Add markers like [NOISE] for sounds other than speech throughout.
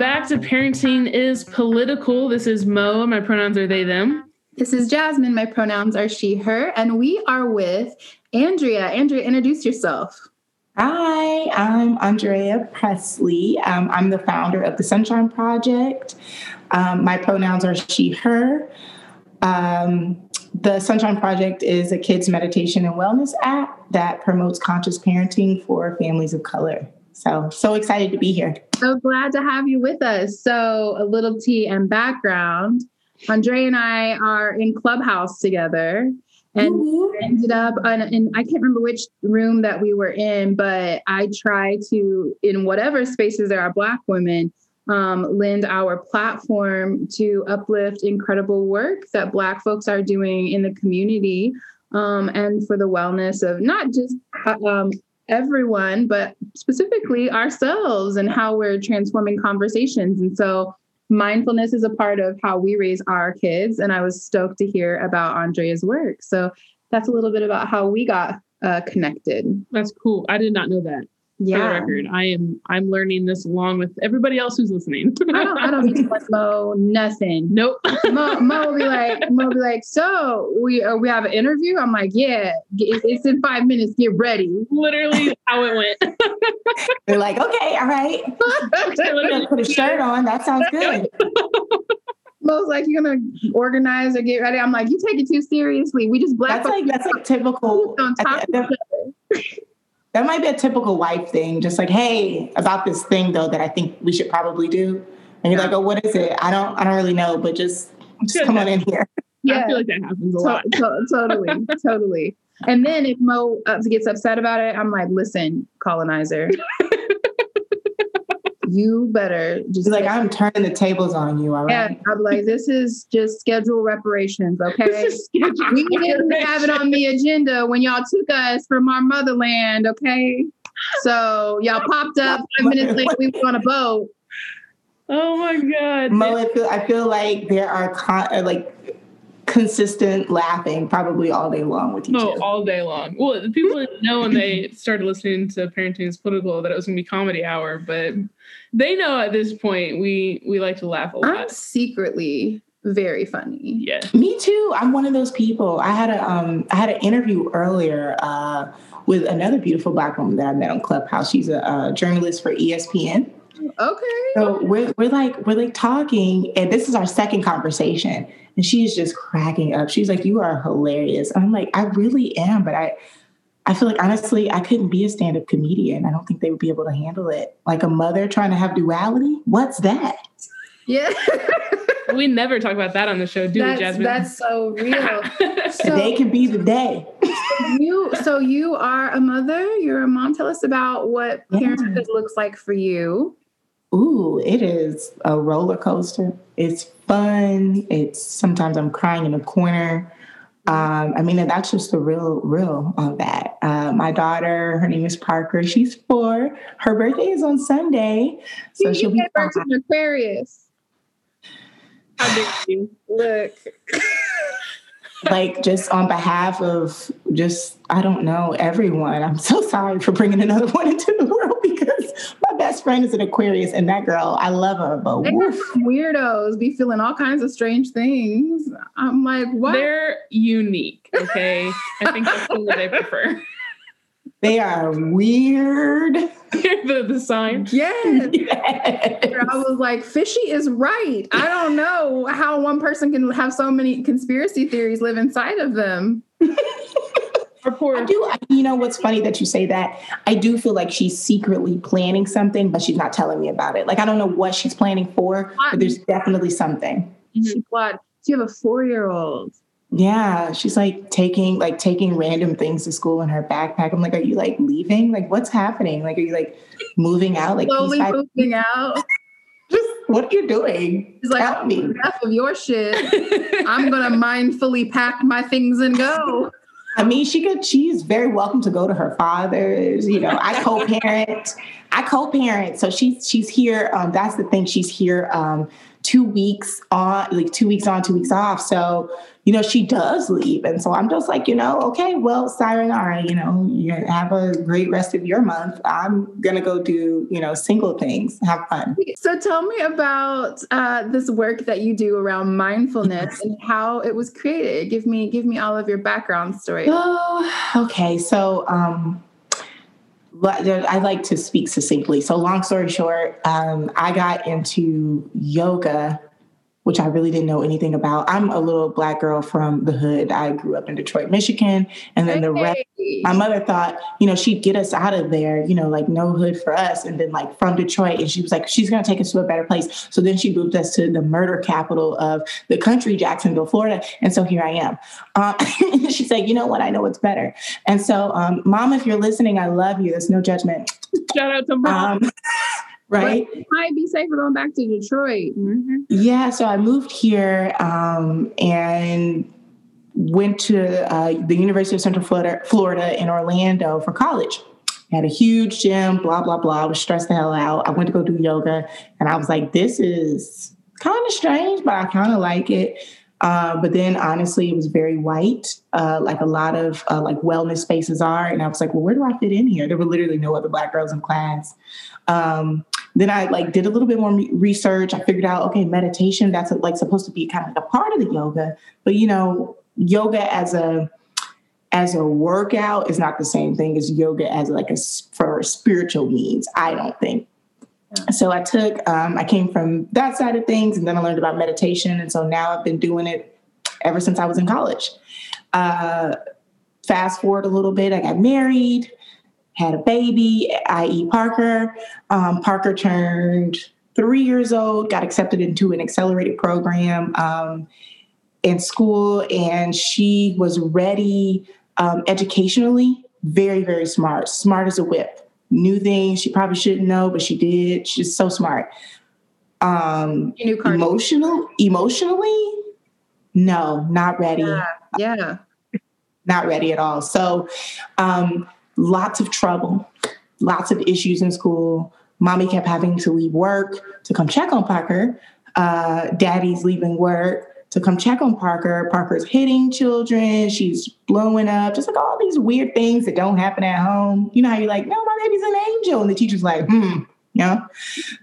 back to Parenting is Political. This is Mo. My pronouns are they, them. This is Jasmine. My pronouns are she, her. And we are with Andrea. Andrea, introduce yourself. Hi, I'm Andrea Presley. Um, I'm the founder of the Sunshine Project. Um, my pronouns are she, her. Um, the Sunshine Project is a kids' meditation and wellness app that promotes conscious parenting for families of color. So, so excited to be here. So glad to have you with us. So, a little tea and background. Andrea and I are in Clubhouse together and mm-hmm. ended up in, in, I can't remember which room that we were in, but I try to, in whatever spaces there are Black women, um, lend our platform to uplift incredible work that Black folks are doing in the community um, and for the wellness of not just uh, um, everyone, but specifically ourselves and how we're transforming conversations. And so, mindfulness is a part of how we raise our kids. And I was stoked to hear about Andrea's work. So, that's a little bit about how we got uh, connected. That's cool. I did not know that yeah. for record. I am I'm learning this along with everybody else who's listening. [LAUGHS] I don't I don't need to Mo nothing. Nope. Mo, Mo will be like Mo will be like, so we uh, we have an interview. I'm like, yeah, it's, it's in five minutes. Get ready. Literally how it went. [LAUGHS] They're like, okay, all right. put a shirt on. That sounds [LAUGHS] good. Mo's like, you're gonna organize or get ready. I'm like, you take it too seriously. We just black. That's like that's like typical. On top of that might be a typical wife thing, just like, hey, about this thing though that I think we should probably do. And you're like, oh, what is it? I don't I don't really know, but just just come on in here. Yeah. I feel like that happens a to- lot. To- totally, totally. And then if Mo uh, gets upset about it, I'm like, listen, colonizer. [LAUGHS] you better just like I'm turning the tables on you. All right. Yeah, I'm like, this is just schedule reparations, [LAUGHS] okay? we didn't have it on the agenda when y'all took us from our motherland, okay? So y'all popped up five minutes later. We were on a boat. Oh my god! Mo, I feel, I feel like there are con- uh, like consistent laughing probably all day long with each oh, other. all day long. Well, people [LAUGHS] didn't know when they started listening to Parenting is Political that it was going to be comedy hour, but they know at this point we we like to laugh a lot. I'm secretly very funny. Yeah. Me too. I'm one of those people. I had a um I had an interview earlier uh with another beautiful black woman that I met on Clubhouse. She's a, a journalist for ESPN. Okay. So we're we're like we're like talking, and this is our second conversation, and she's just cracking up. She's like, "You are hilarious." And I'm like, "I really am," but I I feel like honestly, I couldn't be a stand-up comedian. I don't think they would be able to handle it. Like a mother trying to have duality. What's that? Yeah. [LAUGHS] we never talk about that on the show, do that's, we, Jasmine? That's so real. [LAUGHS] so, the day can be the day. you so you are a mother, you're a mom. Tell us about what yeah. parenthood looks like for you. Ooh, it is a roller coaster. It's fun. It's sometimes I'm crying in a corner. Um, I mean, that's just the real, real on that. Uh, my daughter, her name is Parker. She's four. Her birthday is on Sunday, so you she'll be birth in Aquarius. How dare you? Look. like just on behalf of just I don't know everyone. I'm so sorry for bringing another [LAUGHS] one into the world because my best friend is an Aquarius, and that girl, I love her, but weirdos be feeling all kinds of strange things. I'm like, what? They're unique. Okay, I think that's what I prefer. [LAUGHS] They are weird. the, the sign. [LAUGHS] Yes. yes. I was like, fishy is right. I don't know how one person can have so many conspiracy theories live inside of them. [LAUGHS] I do. You know what's funny that you say that? I do feel like she's secretly planning something, but she's not telling me about it. Like I don't know what she's planning for, but there's definitely something. Mm-hmm. She plot. So you have a four-year-old. Yeah, she's like taking like taking random things to school in her backpack. I'm like, are you like leaving? Like, what's happening? Like, are you like moving out? Like, slowly moving out. [LAUGHS] Just what are you doing? He's like, Help me. Enough of your shit. [LAUGHS] I'm gonna mindfully pack my things and go. I mean, she could. She's very welcome to go to her father's. You know, I co-parent. I co-parent, so she's she's here. Um, that's the thing. She's here um, two weeks on, like two weeks on, two weeks off. So, you know, she does leave. And so I'm just like, you know, okay, well, sayonara, you know, you have a great rest of your month. I'm going to go do, you know, single things, have fun. So tell me about uh, this work that you do around mindfulness and how it was created. Give me, give me all of your background story. Oh, okay. So, um, I like to speak succinctly. So, long story short, um, I got into yoga which I really didn't know anything about. I'm a little black girl from the hood. I grew up in Detroit, Michigan. And then the rest, my mother thought, you know, she'd get us out of there, you know, like no hood for us. And then like from Detroit. And she was like, she's going to take us to a better place. So then she moved us to the murder capital of the country, Jacksonville, Florida. And so here I am. Um, [LAUGHS] she said, you know what? I know it's better. And so, um, mom, if you're listening, I love you. There's no judgment. Shout out to mom. Um, [LAUGHS] right? But might be safer going back to Detroit. Mm-hmm. Yeah, so I moved here um, and went to uh, the University of Central Florida, Florida in Orlando for college. had a huge gym, blah, blah, blah. I was stressed the hell out. I went to go do yoga and I was like, this is kind of strange, but I kind of like it. Uh, but then honestly, it was very white, uh, like a lot of uh, like wellness spaces are. And I was like, well, where do I fit in here? There were literally no other black girls in class. Um, then I like did a little bit more research. I figured out, okay, meditation, that's like supposed to be kind of like a part of the yoga. But you know, yoga as a as a workout is not the same thing as yoga as like a for spiritual needs. I don't think. So I took, um, I came from that side of things, and then I learned about meditation, and so now I've been doing it ever since I was in college. Uh, fast forward a little bit, I got married, had a baby, i.e., Parker. Um, Parker turned three years old, got accepted into an accelerated program um, in school, and she was ready um, educationally, very, very smart, smart as a whip knew things she probably shouldn't know, but she did. She's so smart. Um, emotional, emotionally, no, not ready. Yeah, yeah. not ready at all. So, um, lots of trouble, lots of issues in school. Mommy kept having to leave work to come check on Parker. Uh, daddy's leaving work to come check on Parker. Parker's hitting children. She's blowing up, just like all these weird things that don't happen at home. You know how you're like, no, my baby's an angel. And the teacher's like, hmm, you know?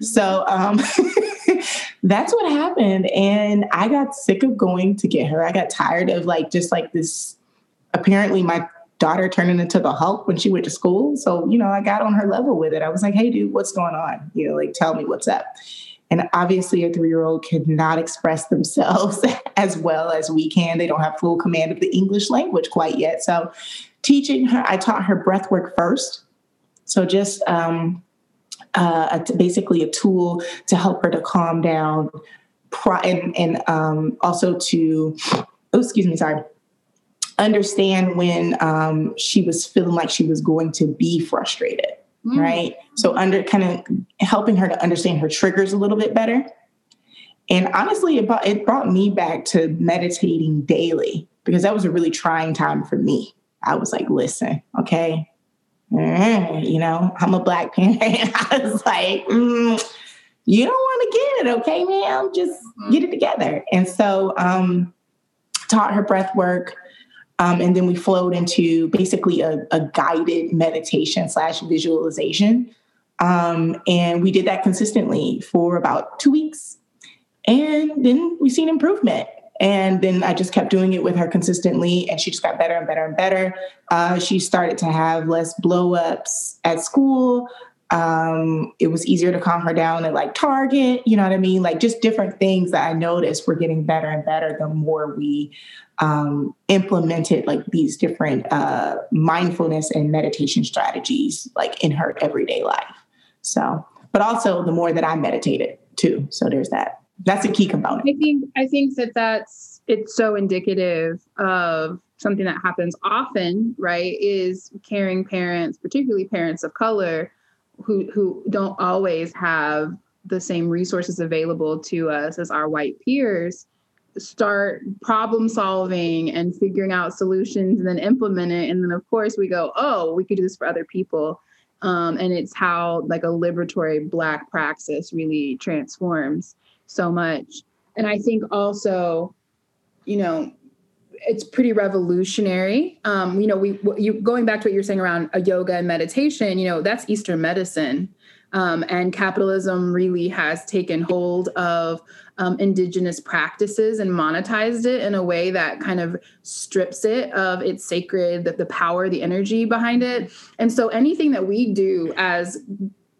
So um, [LAUGHS] that's what happened. And I got sick of going to get her. I got tired of like, just like this, apparently my daughter turning into the Hulk when she went to school. So, you know, I got on her level with it. I was like, hey, dude, what's going on? You know, like, tell me what's up. And obviously, a three year old cannot express themselves [LAUGHS] as well as we can. They don't have full command of the English language quite yet. So, teaching her, I taught her breath work first. So, just um, uh, basically a tool to help her to calm down and, and um, also to, oh, excuse me, sorry, understand when um, she was feeling like she was going to be frustrated mm. right? So under kind of helping her to understand her triggers a little bit better. And honestly, it brought, it brought me back to meditating daily because that was a really trying time for me. I was like, listen, okay, mm, you know, I'm a black [LAUGHS] parent. I was like, mm, you don't want to get it, okay, ma'am? Just mm-hmm. get it together. And so, um, taught her breath work, um, and then we flowed into basically a, a guided meditation slash visualization. Um, and we did that consistently for about two weeks. And then we seen improvement. And then I just kept doing it with her consistently, and she just got better and better and better. Uh, she started to have less blowups at school. Um, it was easier to calm her down at like Target, you know what I mean? Like just different things that I noticed were getting better and better the more we um, implemented like these different uh, mindfulness and meditation strategies like in her everyday life. So, but also the more that I meditated too. So there's that. That's a key component. I think I think that that's it's so indicative of something that happens often, right? Is caring parents, particularly parents of color, who who don't always have the same resources available to us as our white peers start problem solving and figuring out solutions and then implement it and then of course we go oh we could do this for other people um, and it's how like a liberatory black praxis really transforms so much. And I think also, you know, it's pretty revolutionary. Um, you know, we you going back to what you're saying around a yoga and meditation. You know, that's Eastern medicine, um, and capitalism really has taken hold of um, indigenous practices and monetized it in a way that kind of strips it of its sacred the, the power the energy behind it and so anything that we do as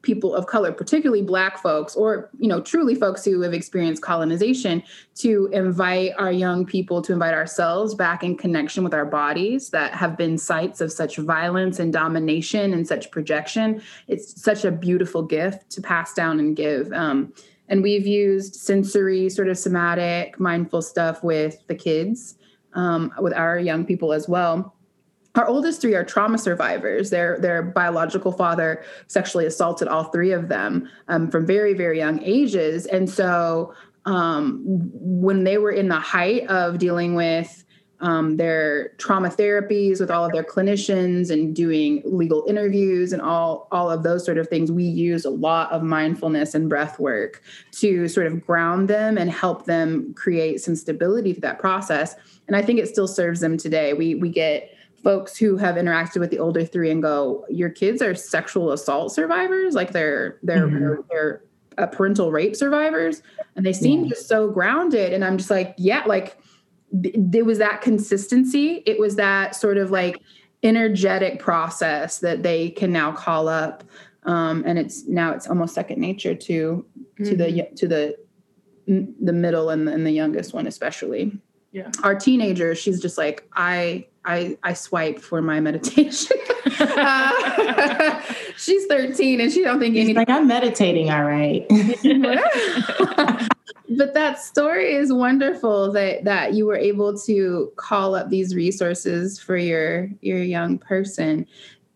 people of color particularly black folks or you know truly folks who have experienced colonization to invite our young people to invite ourselves back in connection with our bodies that have been sites of such violence and domination and such projection. It's such a beautiful gift to pass down and give. Um, and we've used sensory sort of somatic mindful stuff with the kids um, with our young people as well our oldest three are trauma survivors. Their their biological father sexually assaulted all three of them um, from very very young ages, and so um, when they were in the height of dealing with um, their trauma therapies with all of their clinicians and doing legal interviews and all all of those sort of things we use a lot of mindfulness and breath work to sort of ground them and help them create some stability through that process. And i think it still serves them today. We we get folks who have interacted with the older three and go, your kids are sexual assault survivors, like they're they're mm-hmm. they're, uh, parental rape survivors, and they seem yeah. just so grounded. And I'm just like, yeah, like th- there was that consistency. It was that sort of like energetic process that they can now call up, um, and it's now it's almost second nature to mm-hmm. to the mm-hmm. to the the middle and the, and the youngest one especially yeah our teenager she's just like i i i swipe for my meditation. Uh, [LAUGHS] she's 13 and she don't think anything like i'm meditating all right. [LAUGHS] But that story is wonderful that that you were able to call up these resources for your your young person.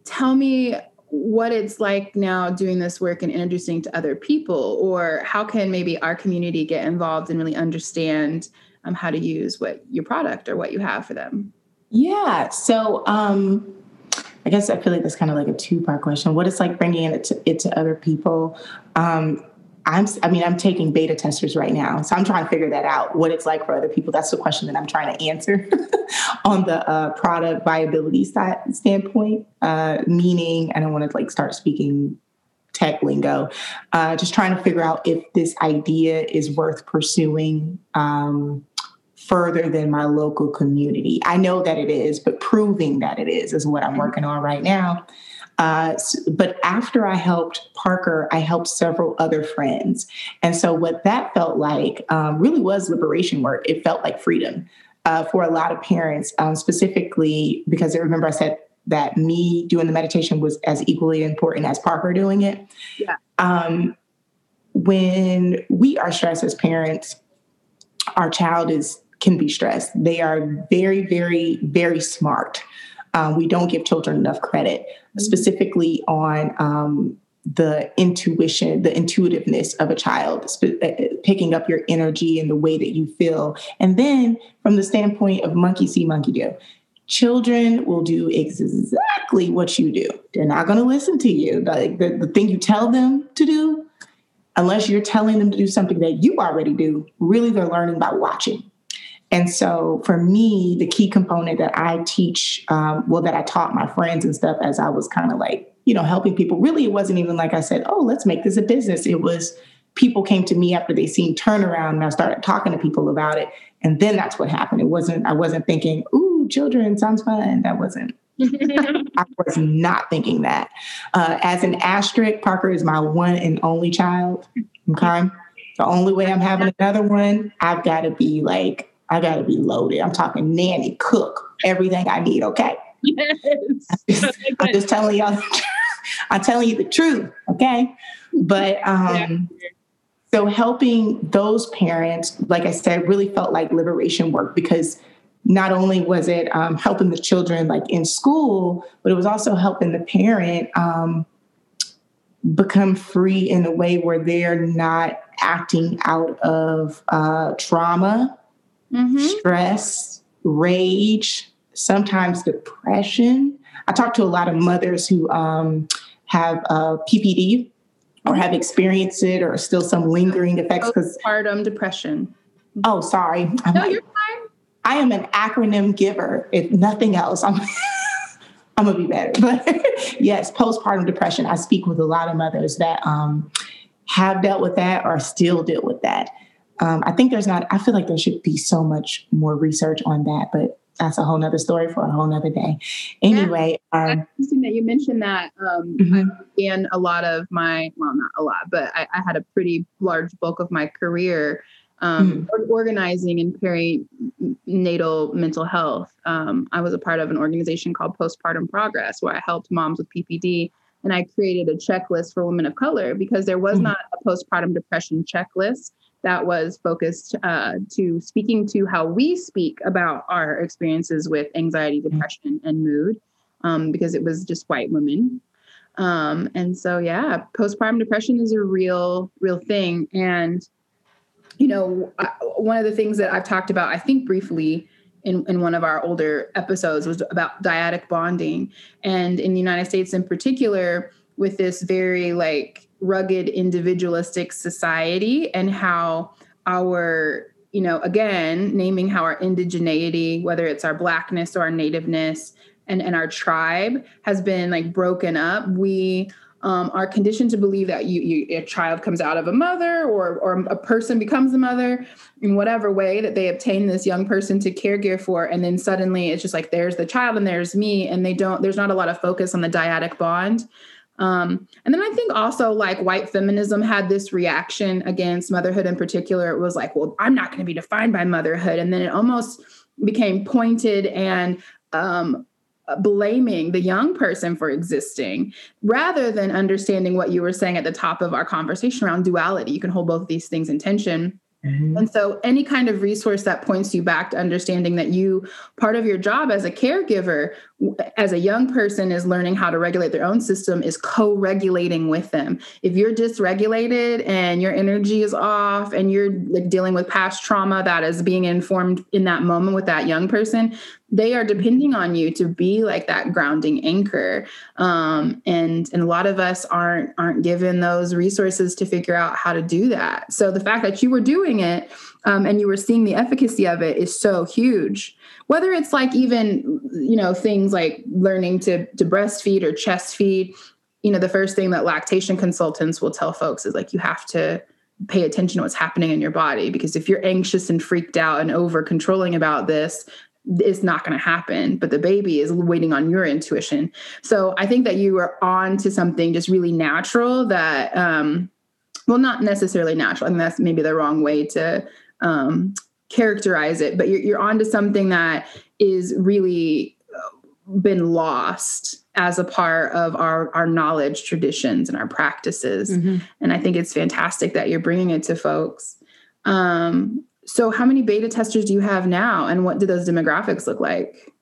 Tell me what it's like now doing this work and introducing to other people or how can maybe our community get involved and really understand um, how to use what your product or what you have for them? Yeah. So um, I guess I feel like that's kind of like a two part question. What it's like bringing it to, it to other people. Um, I'm, I mean, I'm taking beta testers right now. So I'm trying to figure that out, what it's like for other people. That's the question that I'm trying to answer [LAUGHS] on the uh, product viability side, standpoint, uh, meaning I don't want to like start speaking tech lingo, uh, just trying to figure out if this idea is worth pursuing um, further than my local community. I know that it is, but proving that it is is what I'm mm-hmm. working on right now. Uh, but after I helped Parker, I helped several other friends. And so, what that felt like um, really was liberation work. It felt like freedom uh, for a lot of parents, um, specifically because I remember I said that me doing the meditation was as equally important as Parker doing it. Yeah. Um, when we are stressed as parents, our child is can be stressed. They are very, very, very smart. Um, we don't give children enough credit, mm-hmm. specifically on um, the intuition, the intuitiveness of a child, sp- uh, uh, picking up your energy and the way that you feel. And then from the standpoint of monkey see, monkey do, children will do exactly what you do. They're not going to listen to you. The, the, the thing you tell them to do, unless you're telling them to do something that you already do, really they're learning by watching. And so for me, the key component that I teach, um, well, that I taught my friends and stuff as I was kind of like, you know, helping people, really, it wasn't even like I said, oh, let's make this a business. It was people came to me after they seen turnaround and I started talking to people about it. And then that's what happened. It wasn't, I wasn't thinking, ooh, children sounds fun. That wasn't, [LAUGHS] I was not thinking that. Uh, as an asterisk, Parker is my one and only child. Okay. The only way I'm having another one, I've got to be like I got to be loaded. I'm talking nanny, cook, everything I need. Okay. Yes. [LAUGHS] I'm, just, telling y'all. [LAUGHS] I'm telling you the truth. Okay. But um, yeah. so helping those parents, like I said, really felt like liberation work because not only was it um, helping the children like in school, but it was also helping the parent um, become free in a way where they're not acting out of uh, trauma mm-hmm. stress, rage, sometimes depression. I talk to a lot of mothers who um, have uh, PPD, or have experienced it or still some lingering effects because postpartum depression. Oh, sorry. I'm no, you're fine. I am an acronym giver. If nothing else, I'm [LAUGHS] I'm gonna be better. But [LAUGHS] yes, postpartum depression. I speak with a lot of mothers that um, have dealt with that or still deal with that. Um, I think there's not. I feel like there should be so much more research on that, but that's a whole nother story for a whole nother day. Anyway, yeah, um, interesting that you mentioned that. Um, mm-hmm. I began a lot of my, well, not a lot, but I, I had a pretty large bulk of my career um, mm-hmm. organizing in perinatal mental health. Um, I was a part of an organization called Postpartum Progress, where I helped moms with PPD. And I created a checklist for women of color because there was mm-hmm. not a postpartum depression checklist that was focused uh, to speaking to how we speak about our experiences with anxiety, mm-hmm. depression, and mood, um, because it was just white women. Um, and so, yeah, postpartum depression is a real, real thing. And, you know, I, one of the things that I've talked about, I think briefly in, in one of our older episodes, was about dyadic bonding. And in the United States in particular, with this very like rugged individualistic society and how our you know again naming how our indigeneity whether it's our blackness or our nativeness and, and our tribe has been like broken up we um, are conditioned to believe that you, you, a child comes out of a mother or, or a person becomes a mother in whatever way that they obtain this young person to caregive for and then suddenly it's just like there's the child and there's me and they don't there's not a lot of focus on the dyadic bond um, and then I think also like white feminism had this reaction against motherhood in particular. It was like, well, I'm not going to be defined by motherhood. And then it almost became pointed and um, blaming the young person for existing rather than understanding what you were saying at the top of our conversation around duality. You can hold both these things in tension. Mm-hmm. And so, any kind of resource that points you back to understanding that you, part of your job as a caregiver, as a young person, is learning how to regulate their own system, is co regulating with them. If you're dysregulated and your energy is off and you're like dealing with past trauma that is being informed in that moment with that young person, they are depending on you to be like that grounding anchor. Um, and and a lot of us aren't aren't given those resources to figure out how to do that. So the fact that you were doing it um, and you were seeing the efficacy of it is so huge. Whether it's like even you know things like learning to to breastfeed or chest feed you know the first thing that lactation consultants will tell folks is like you have to pay attention to what's happening in your body because if you're anxious and freaked out and over controlling about this it's not going to happen. But the baby is waiting on your intuition. So i think that you are on to something just really natural that um well not necessarily natural and that's maybe the wrong way to um characterize it but you're, you're on to something that is really been lost as a part of our our knowledge traditions and our practices mm-hmm. and i think it's fantastic that you're bringing it to folks um so, how many beta testers do you have now, and what do those demographics look like?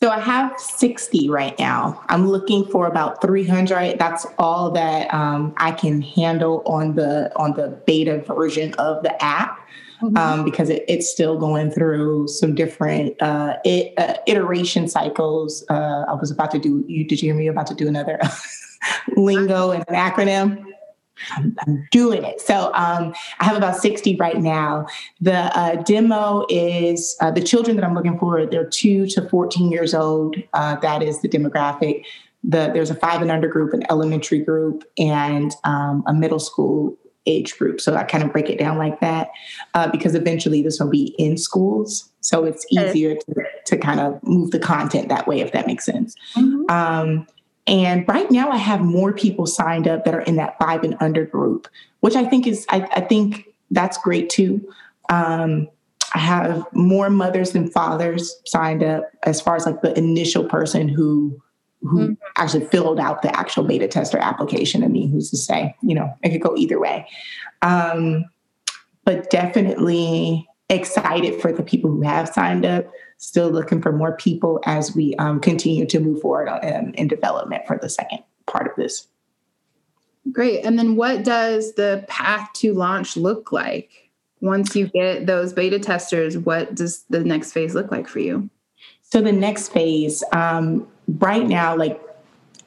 So, I have 60 right now. I'm looking for about 300. That's all that um, I can handle on the on the beta version of the app. Mm-hmm. Um, because it, it's still going through some different uh, it, uh, iteration cycles. Uh, I was about to do. You did you hear me about to do another [LAUGHS] lingo and an acronym? I'm, I'm doing it. So um, I have about 60 right now. The uh, demo is uh, the children that I'm looking for, they're two to 14 years old. Uh, that is the demographic. The, there's a five and under group, an elementary group, and um, a middle school age group. So I kind of break it down like that uh, because eventually this will be in schools. So it's easier to, to kind of move the content that way, if that makes sense. Mm-hmm. Um, and right now, I have more people signed up that are in that five and under group, which I think is, I, I think that's great too. Um, I have more mothers than fathers signed up as far as like the initial person who who mm-hmm. actually filled out the actual beta tester application. I mean, who's to say? You know, it could go either way. Um, but definitely excited for the people who have signed up still looking for more people as we um, continue to move forward in, in development for the second part of this. Great. And then what does the path to launch look like? Once you get those beta testers, what does the next phase look like for you? So the next phase, um, right now, like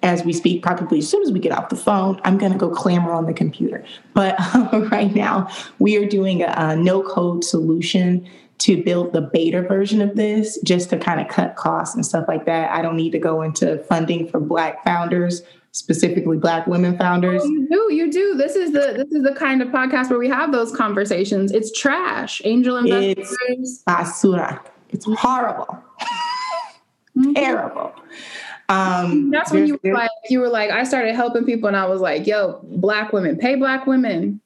as we speak, probably as soon as we get off the phone, I'm going to go clamor on the computer. But um, [LAUGHS] right now, we are doing a, a no code solution to build the beta version of this just to kind of cut costs and stuff like that. I don't need to go into funding for Black founders specifically black women founders. Oh, you do you do. This is the this is the kind of podcast where we have those conversations. It's trash. Angel investors. it's basura. It's horrible [LAUGHS] mm-hmm. terrible um, That's when you were like, you were like, I started helping people, and I was like, "Yo, black women, pay black women,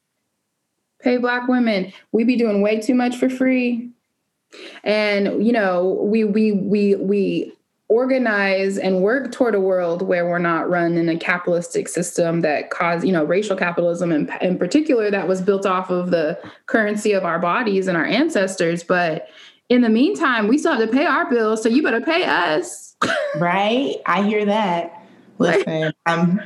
pay black women. We be doing way too much for free." And you know, we we we we organize and work toward a world where we're not run in a capitalistic system that cause you know racial capitalism in, in particular that was built off of the currency of our bodies and our ancestors but in the meantime we still have to pay our bills so you better pay us [LAUGHS] right? I hear that. Listen, um,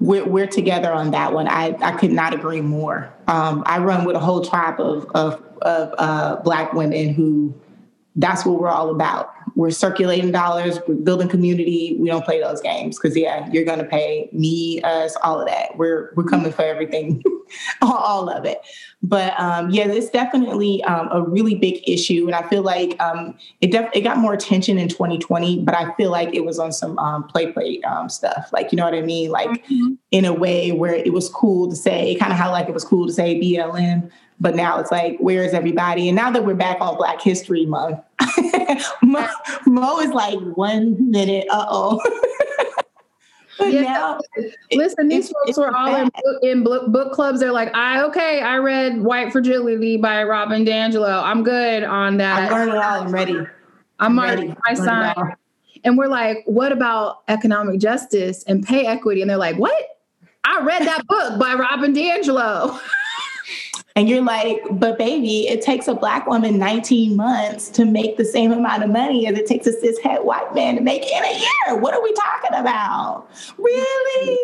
we're, we're together on that one. I, I could not agree more. Um, I run with a whole tribe of, of, of uh, Black women who that's what we're all about. We're circulating dollars, we're building community. We don't play those games because yeah, you're gonna pay me, us, all of that. We're we're coming for everything, [LAUGHS] [LAUGHS] all of it. But um, yeah, it's definitely um, a really big issue, and I feel like um, it def- it got more attention in 2020. But I feel like it was on some um, play play um, stuff, like you know what I mean, like mm-hmm. in a way where it was cool to say, kind of how like it was cool to say BLM but now it's like, where is everybody? And now that we're back on Black History Month, [LAUGHS] Mo, Mo, is like, one minute, uh oh. [LAUGHS] yeah. Now, Listen, these folks were all in, book, in book, book, clubs. They're like, I okay, I read White Fragility by Robin DiAngelo. I'm good on that. I'm learning all. I'm ready. I'm, I'm ready. My sign. And we're like, what about economic justice and pay equity? And they're like, what? I read that book by Robin DiAngelo. [LAUGHS] And you're like, but baby, it takes a black woman 19 months to make the same amount of money as it takes a cishet white man to make in a year. What are we talking about? Really?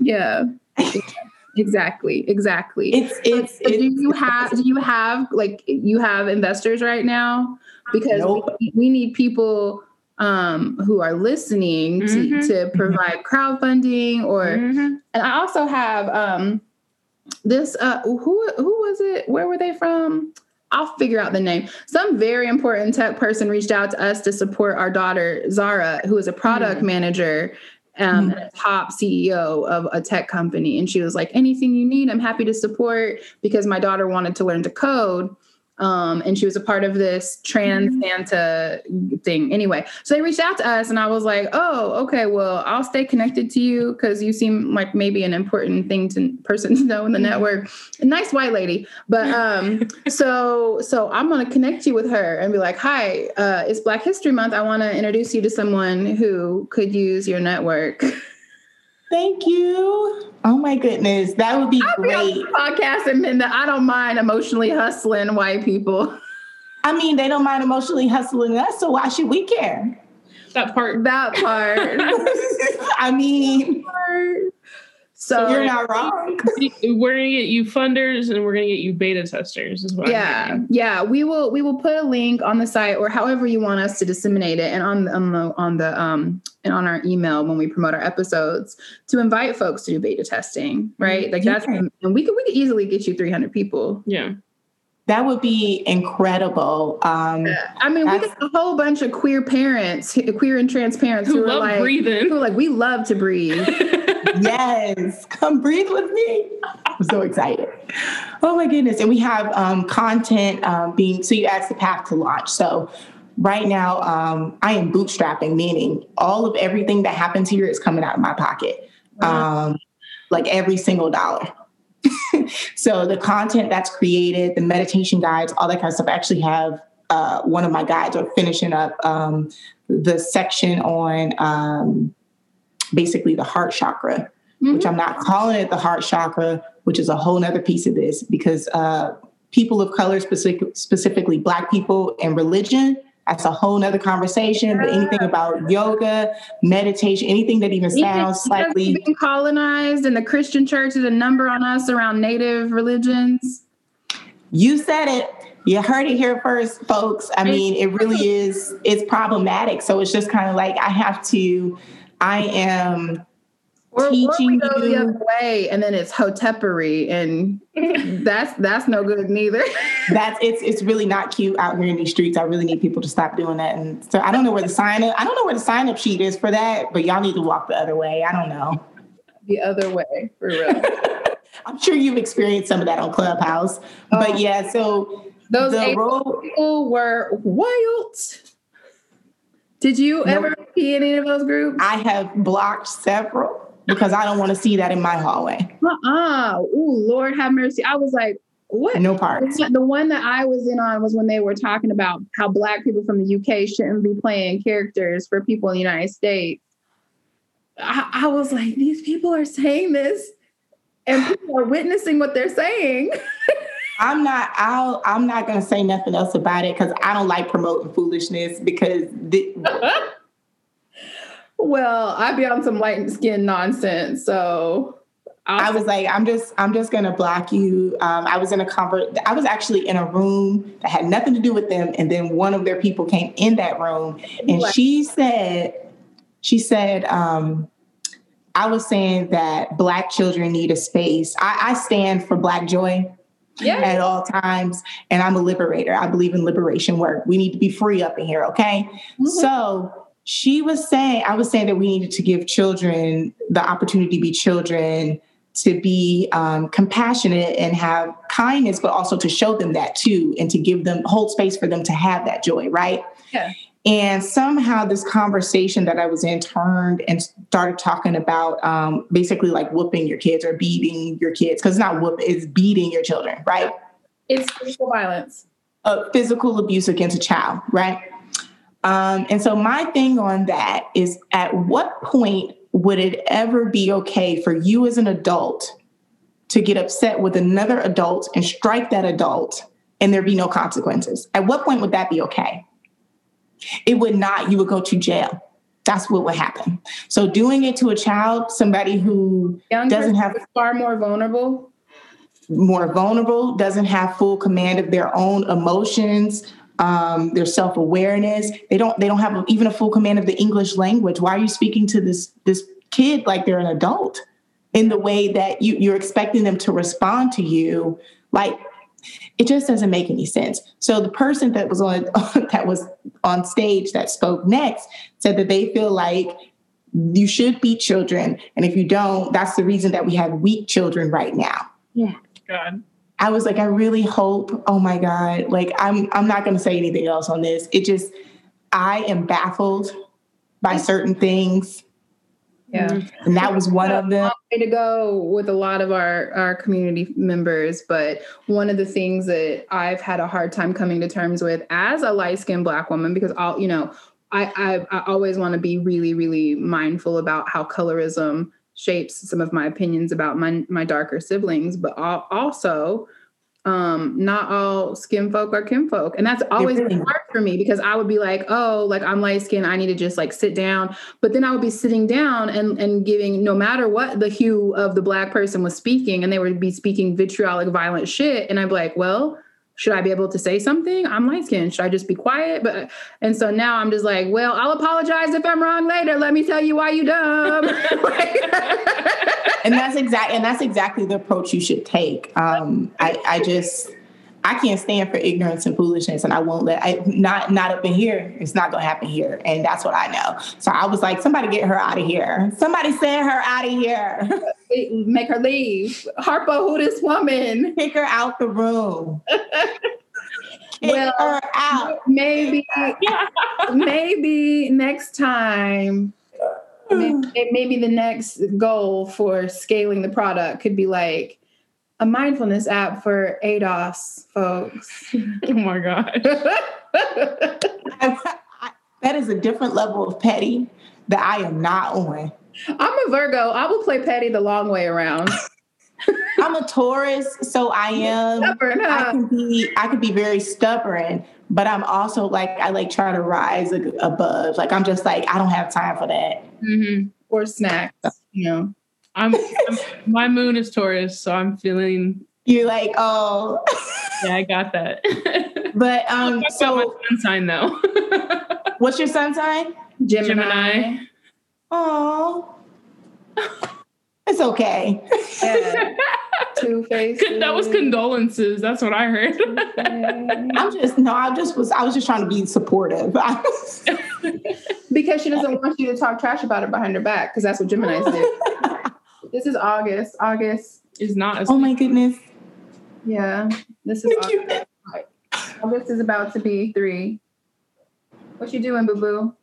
Yeah. [LAUGHS] exactly. Exactly. It's it's, it's do you have do you have like you have investors right now? Because nope. we, we need people um, who are listening mm-hmm. to, to provide crowdfunding or mm-hmm. and I also have um this uh who who was it? Where were they from? I'll figure out the name. Some very important tech person reached out to us to support our daughter Zara, who is a product mm manager um, mm and a top CEO of a tech company. And she was like, anything you need, I'm happy to support because my daughter wanted to learn to code. Um, and she was a part of this trans mm-hmm. Santa thing. Anyway, so they reached out to us, and I was like, "Oh, okay. Well, I'll stay connected to you because you seem like maybe an important thing to person to know in the mm-hmm. network. A nice white lady, but um, so so I'm gonna connect you with her and be like, "Hi, uh, it's Black History Month. I want to introduce you to someone who could use your network." [LAUGHS] Thank you. Oh my goodness, that would be I'll great. Be podcast and I don't mind emotionally hustling white people. I mean, they don't mind emotionally hustling us, so why should we care? That part. That part. [LAUGHS] I mean, so you're not wrong. [LAUGHS] we're gonna get you funders and we're gonna get you beta testers as well. Yeah, yeah. We will we will put a link on the site or however you want us to disseminate it, and on on the on the um and on our email when we promote our episodes to invite folks to do beta testing. Right, like that's and we could we could easily get you 300 people. Yeah. That would be incredible. Um, I mean, we got a whole bunch of queer parents, queer and trans parents who, who love like, breathing. Who like we love to breathe. [LAUGHS] yes, come breathe with me. I'm so excited. Oh my goodness! And we have um, content um, being. So you asked the path to launch. So right now, um, I am bootstrapping, meaning all of everything that happens here is coming out of my pocket, um, like every single dollar. [LAUGHS] so the content that's created, the meditation guides, all that kind of stuff. I actually have uh, one of my guides or finishing up um, the section on um, basically the heart chakra, mm-hmm. which I'm not calling it the heart chakra, which is a whole nother piece of this because uh, people of color, specific, specifically Black people and religion, that's a whole nother conversation. But anything about yoga, meditation, anything that even sounds slightly colonized, and the Christian church is a number on us around native religions. You said it. You heard it here first, folks. I mean, it really is. It's problematic. So it's just kind of like I have to. I am Or, teaching or we go you. the other way, and then it's hotepery, and [LAUGHS] that's that's no good neither. That's it's it's really not cute out here in these streets. I really need people to stop doing that. And so I don't know where the sign up I don't know where the sign up sheet is for that, but y'all need to walk the other way. I don't know. the other way, for real. [LAUGHS] I'm sure you've experienced some of that on Clubhouse. Oh. But yeah, so Those the April role people were wild. Did you Nope. ever see any of those groups? I have blocked several because I don't want to see that in my hallway. Uh-uh. Ooh, Lord have mercy. I was like, what? No part. The one that I was in on was when they were talking about how black people from the UK shouldn't be playing characters for people in the United States. I, I was like, these people are saying this and people are witnessing what they're saying. [LAUGHS] I'm not. I'll. I'm not gonna say nothing else about it because I don't like promoting foolishness. Because the, [LAUGHS] well, I'd be on some light skin nonsense. So I was like, I'm just. I'm just gonna block you. Um, I was in a convert. I was actually in a room that had nothing to do with them, and then one of their people came in that room, and she said, she said, um, I was saying that black children need a space. I, I stand for black joy. Yeah. at all times. And I'm a liberator. I believe in liberation work. We need to be free up in here, okay? Mhm. So she was saying, I was saying that we needed to give children the opportunity to be children, to be um, compassionate and have kindness, but also to show them that too, and to give them hold space for them to have that joy, right? Yeah. And somehow this conversation that I was in turned and started talking about um, basically like whooping your kids or beating your kids, because it's not whoop, it's beating your children, right? It's physical violence. uh, physical abuse against a child, right? Um, and so my thing on that is at what point would it ever be okay for you as an adult to get upset with another adult and strike that adult and there be no consequences? At what point would that be okay? It would not, you would go to jail. That's what would happen. So doing it to a child, somebody who Young Doesn't have- far more vulnerable. more vulnerable, doesn't have full command of their own emotions, um, their self awareness. They don't. They don't have even a full command of the English language. Why are you speaking to this this kid like they're an adult in the way that you, you're expecting them to respond to you? Like it just doesn't make any sense. So the person that was on [LAUGHS] that was on stage that spoke next said that they feel like you should beat children, and if you don't, that's the reason that we have weak children right now. God. I was like, I really hope, oh my God, like I'm I'm not gonna say anything else on this. It just I am baffled by certain things. Yeah. Mm-hmm. And that was one of them. way to go with a lot of our our community members but one of the things that i've had a hard time coming to terms with as a light-skinned black woman because i'll you know i i, I always want to be really really mindful about how colorism shapes some of my opinions about my my darker siblings but also um not all skin folk are kin folk. and that's always really- hard for me because i would be like oh like i'm light skinned i need to just like sit down but then I would be sitting down and, and giving no matter what the hue of the black person was speaking, and they would be speaking vitriolic, violent shit. And I'd be like, well, should I be able to say something? I'm light skinned. Should I just be quiet? But and so now I'm just like, well, I'll apologize if I'm wrong later. Let me tell you why you dumb. [LAUGHS] [LAUGHS] And that's exact and that's exactly the approach you should take. Um, I, I just I can't stand for ignorance and foolishness, and I won't let I not not up in here. It's not gonna happen here, and that's what I know. So I was like, somebody get her out of here. Somebody send her out of here. [LAUGHS] Make her leave. Harpo, who this woman? [LAUGHS] Kick her out the room. [LAUGHS] Kick Well, her out. Maybe, [LAUGHS] maybe next time maybe, maybe the next goal for scaling the product could be like a mindfulness app for ADOS folks. Oh my God. I- I- that is a different level of petty that I am not on. I'm a Virgo. I will play petty the long way around. [LAUGHS] I'm a Taurus, so I am. Stubborn, I can be I can be very stubborn, but I'm also like I like try to rise above. Like I'm just like I don't have time for that. hmm Or snacks, you know. I'm, I'm my moon is Taurus, so I'm feeling You're like oh, [LAUGHS] yeah, I got that. [LAUGHS] but um. Talk about my So sun sign though. what's your sun sign? Gemini. Gemini. Oh, it's okay. Yeah. Two faces. [LAUGHS] that was condolences. That's what I heard. I'm just no, I just was I was just trying to be supportive. [LAUGHS] because she doesn't want you to talk trash about her behind her back, because that's what Gemini's do. [LAUGHS] this is August. August is not. A oh my goodness. Yeah, this is August. August is about to be three. What you doing, boo boo?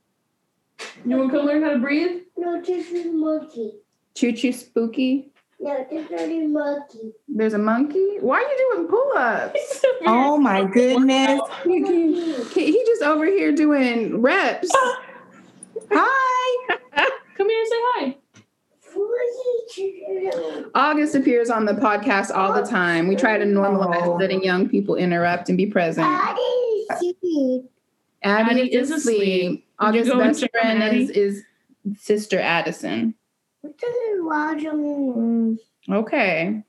You want to come learn how to breathe? No, this is monkey. Choo choo spooky. No, this is monkey. There's a monkey. Why are you doing pull ups? [LAUGHS] Oh my goodness. he, he just over here doing reps. [LAUGHS] Hi. [LAUGHS] Come here and say hi. August appears on the podcast all the time. We try to normalize Oh. letting young people interrupt and be present. Daddy is sleeping. Addie, Addie is is asleep. Asleep. August's best friend is, is sister Addison. What does it watching? Okay.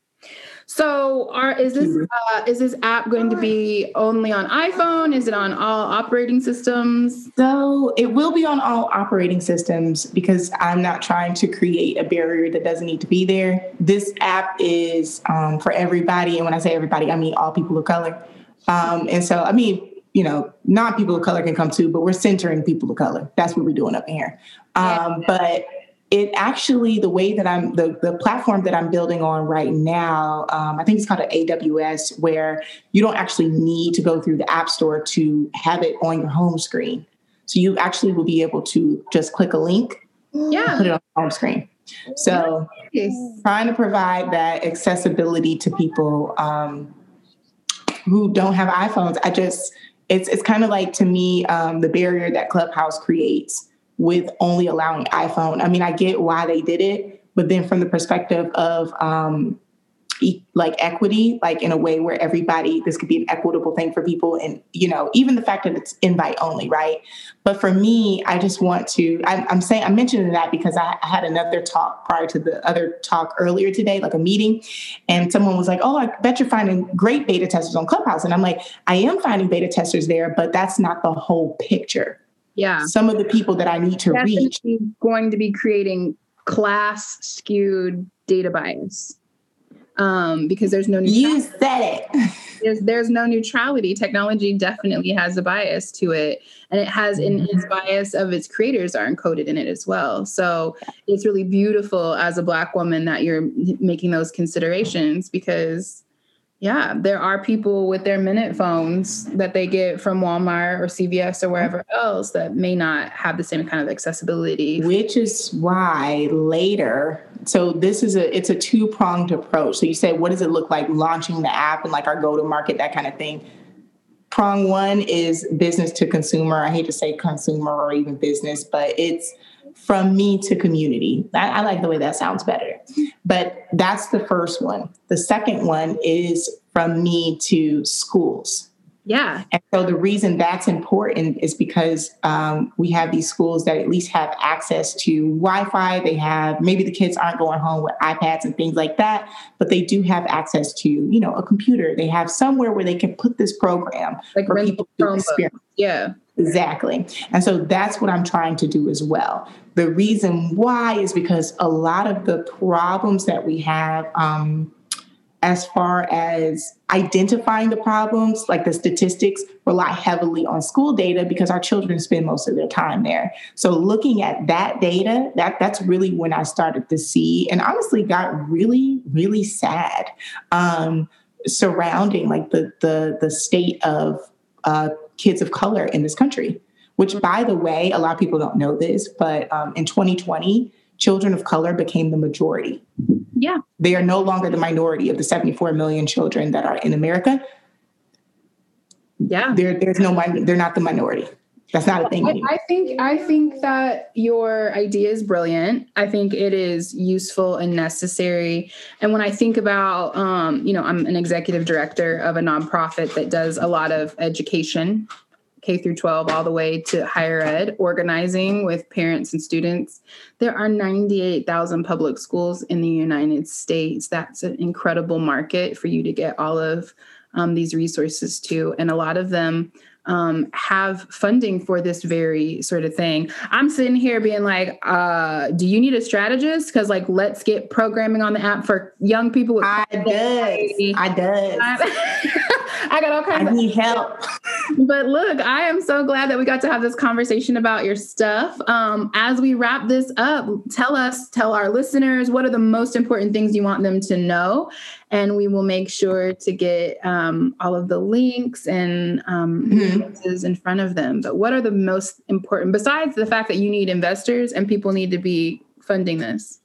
So, are is this uh, is this app going to be only on iPhone? Is it on all operating systems? So it will be on all operating systems because I'm not trying to create a barrier that doesn't need to be there. This app is um, for everybody. And when I say everybody, I mean all people of color. Um, and so, I mean, you know, non people of color can come too, but we're centering people of color. That's what we're doing up in here. Um, But it actually, the way that I'm, the, the platform that I'm building on right now, um, I think it's called an AWS, where you don't actually need to go through the App Store to have it on your home screen. So you actually will be able to just click a link, Yeah. put it on the home screen. So trying to provide that accessibility to people um, who don't have iPhones. I just it's it's kind of like to me um, the barrier that Clubhouse creates with only allowing iPhone. I mean, I get why they did it, but then from the perspective of um, like equity, like in a way where everybody this could be an equitable thing for people, and you know, even the fact that it's invite only, right? But for me, I just want to. I'm, I'm saying I'm mentioning that because I, I had another talk prior to the other talk earlier today, like a meeting, and someone was like, "Oh, I bet you're finding great beta testers on Clubhouse," and I'm like, "I am finding beta testers there, but that's not the whole picture. Yeah. Some of the people that I need to reach." Going to be creating class skewed data bias. Um, because there's no You said it. [LAUGHS] there's, there's no neutrality. Technology definitely has a bias to it, and it has in its bias of its creators are encoded in it as well. So it's really beautiful as a black woman that you're making those considerations because yeah, there are people with their minute phones that they get from Walmart or CVS or wherever else that may not have the same kind of accessibility. which is why later so this is a it's a two-pronged approach. So you said what does it look like launching the app and like our go to market that kind of thing? Prong one is business to consumer. I hate to say consumer or even business but it's from me to community. I, I like the way that sounds better. But that's the first one. The second one is from me to schools Yeah, and so the reason that's important is because um, we have these schools that at least have access to Wi Fi. They have maybe the kids aren't going home with iPads and things like that, but they do have access to, you know, a computer. They have somewhere where they can put this program like for people to Chromebook. experience. Yeah, Exactly. And so that's what I'm trying to do as well. The reason why is because a lot of the problems that we have, um, as far as identifying the problems, like the statistics, rely heavily on school data because our children spend most of their time there. So looking at that data, that that's really when I started to see, and honestly got really, really sad um, surrounding like the the the state of uh, kids of color in this country. Which, by the way, a lot of people don't know this, but um, in 2020, children of color became the majority. yeah. They are no longer the minority of the 74 million children that are in America. Yeah. There, there's no, they're not the minority. That's not a thing I. I think I think that your idea is brilliant. I think it is useful and necessary. And when I think about, um, you know, I'm an executive director of a nonprofit that does a lot of education, K through 12, all the way to higher ed, organizing with parents and students. There are 98,000 public schools in the United States. That's an incredible market for you to get all of um, these resources to, and a lot of them um, have funding for this very sort of thing. I'm sitting here being like, uh, do you need a strategist? Because like, let's get programming on the app for young people. With I does. I does. [LAUGHS] I got all kinds I of need help. But look, I am so glad that we got to have this conversation about your stuff. Um, as we wrap this up, tell us, tell our listeners, what are the most important things you want them to know? And we will make sure to get um, all of the links and um, Mhm. in front of them. But what are the most important, besides the fact that you need investors and people need to be funding this?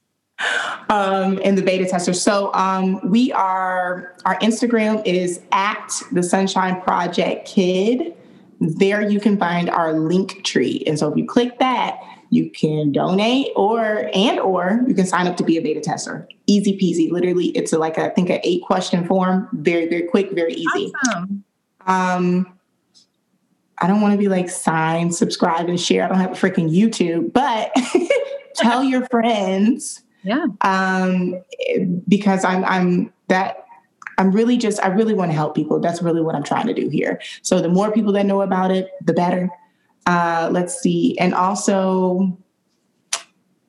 Um, in the beta tester. So um, we are, our Instagram is at the Sunshine Project Kid. There you can find our link tree. And so if you click that, you can donate or and or you can sign up to be a beta tester. Easy peasy. Literally, it's a, like a, I think an eight question form. Very, very quick, very easy. Awesome. Um, I don't want to be like sign, subscribe, and share. I don't have a freaking YouTube, but [LAUGHS] tell your friends Yeah. um, because I'm I'm that I'm really just I really want to help people. That's really what I'm trying to do here. So the more people that know about it, the better. Uh, let's see, and also,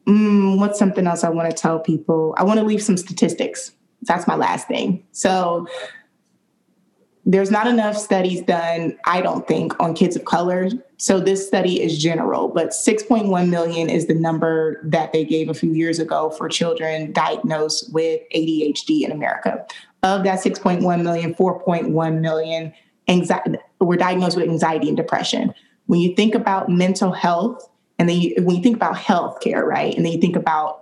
mm, what's something else I want to tell people? I want to leave some statistics. That's my last thing. So there's not enough studies done, I don't think, on kids of color. So this study is general, but 6.1 million is the number that they gave a few years ago for children diagnosed with ADHD in America. Of that 6.1 million, 4.1 million anxiety, were diagnosed with anxiety and depression. When you think about mental health, and then you, when you think about healthcare, right, and then you think about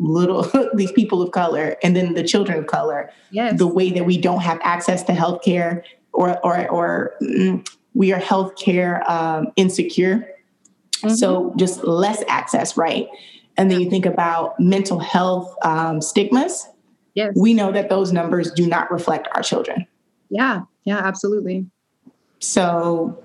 little [LAUGHS] these people of color, and then the children of color, Yes. the way that we don't have access to healthcare or or or mm, we are healthcare um, insecure. Mhm. So just less access, right? And then you think about mental health um, stigmas. yes. We know that those numbers do not reflect our children. yeah. Yeah. Absolutely. So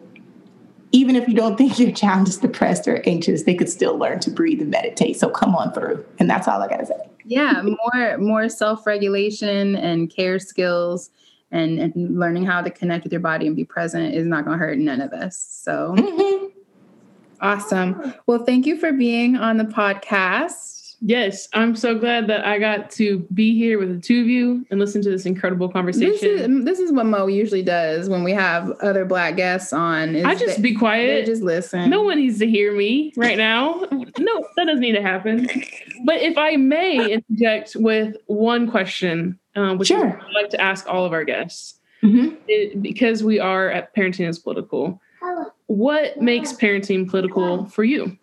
even if you don't think your child is depressed or anxious, they could still learn to breathe and meditate. So come on through. And that's all I got to say. yeah more more self-regulation and care skills and, and learning how to connect with your body and be present is not going to hurt none of us so Mhm. awesome well thank you for being on the podcast Yes, I'm so glad that I got to be here with the two of you and listen to this incredible this conversation. is, this is what mo usually does when we have other black guests on is I just they- be they quiet. just listen No one needs to hear me right now. No, that doesn't need to happen. But if I may interject with one question, um, which Sure. I'd like to ask all of our guests, Mhm. it, because we are at Parenting is Political, what makes parenting political for you?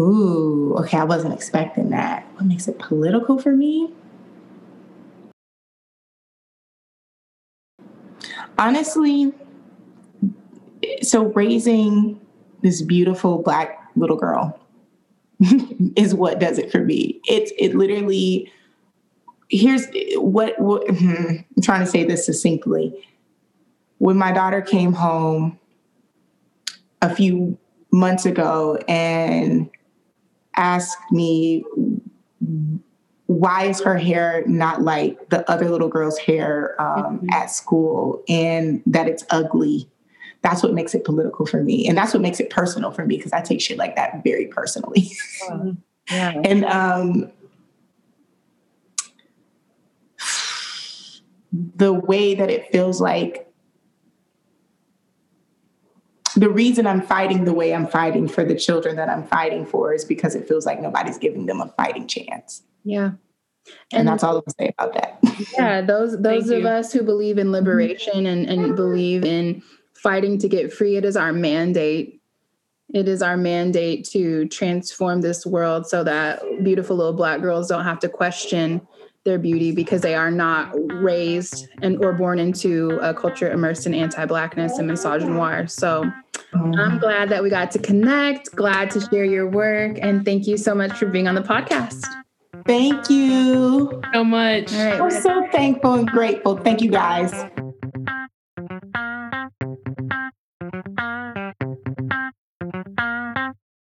Ooh, okay. I wasn't expecting that. What makes it political for me? Honestly, so raising this beautiful black little girl [LAUGHS] is what does it for me. It's it literally here's what, what [LAUGHS] I'm trying to say this succinctly. When my daughter came home a few months ago and asked me why is her hair not like the other little girl's hair um, Mhm. at school and that it's ugly? That's what makes it political for me and that's what makes it personal for me because i take shit like that very personally. [LAUGHS] Yeah. And um, the way that it feels like the reason I'm fighting the way I'm fighting for the children that I'm fighting for is because it feels like nobody's giving them a fighting chance. yeah And, that's all I'm gonna say about that. yeah those [LAUGHS] those Thank of you. us who believe in liberation and, and believe in fighting to get free it is our mandate it is our mandate to transform this world so that beautiful little black girls don't have to question their beauty because they are not raised and or born into a culture immersed in anti-blackness and misogynoir so i'm glad that we got to connect glad to share your work and thank you so much for being on the podcast Thank you. So much. all right We're so thankful and grateful. Thank you guys.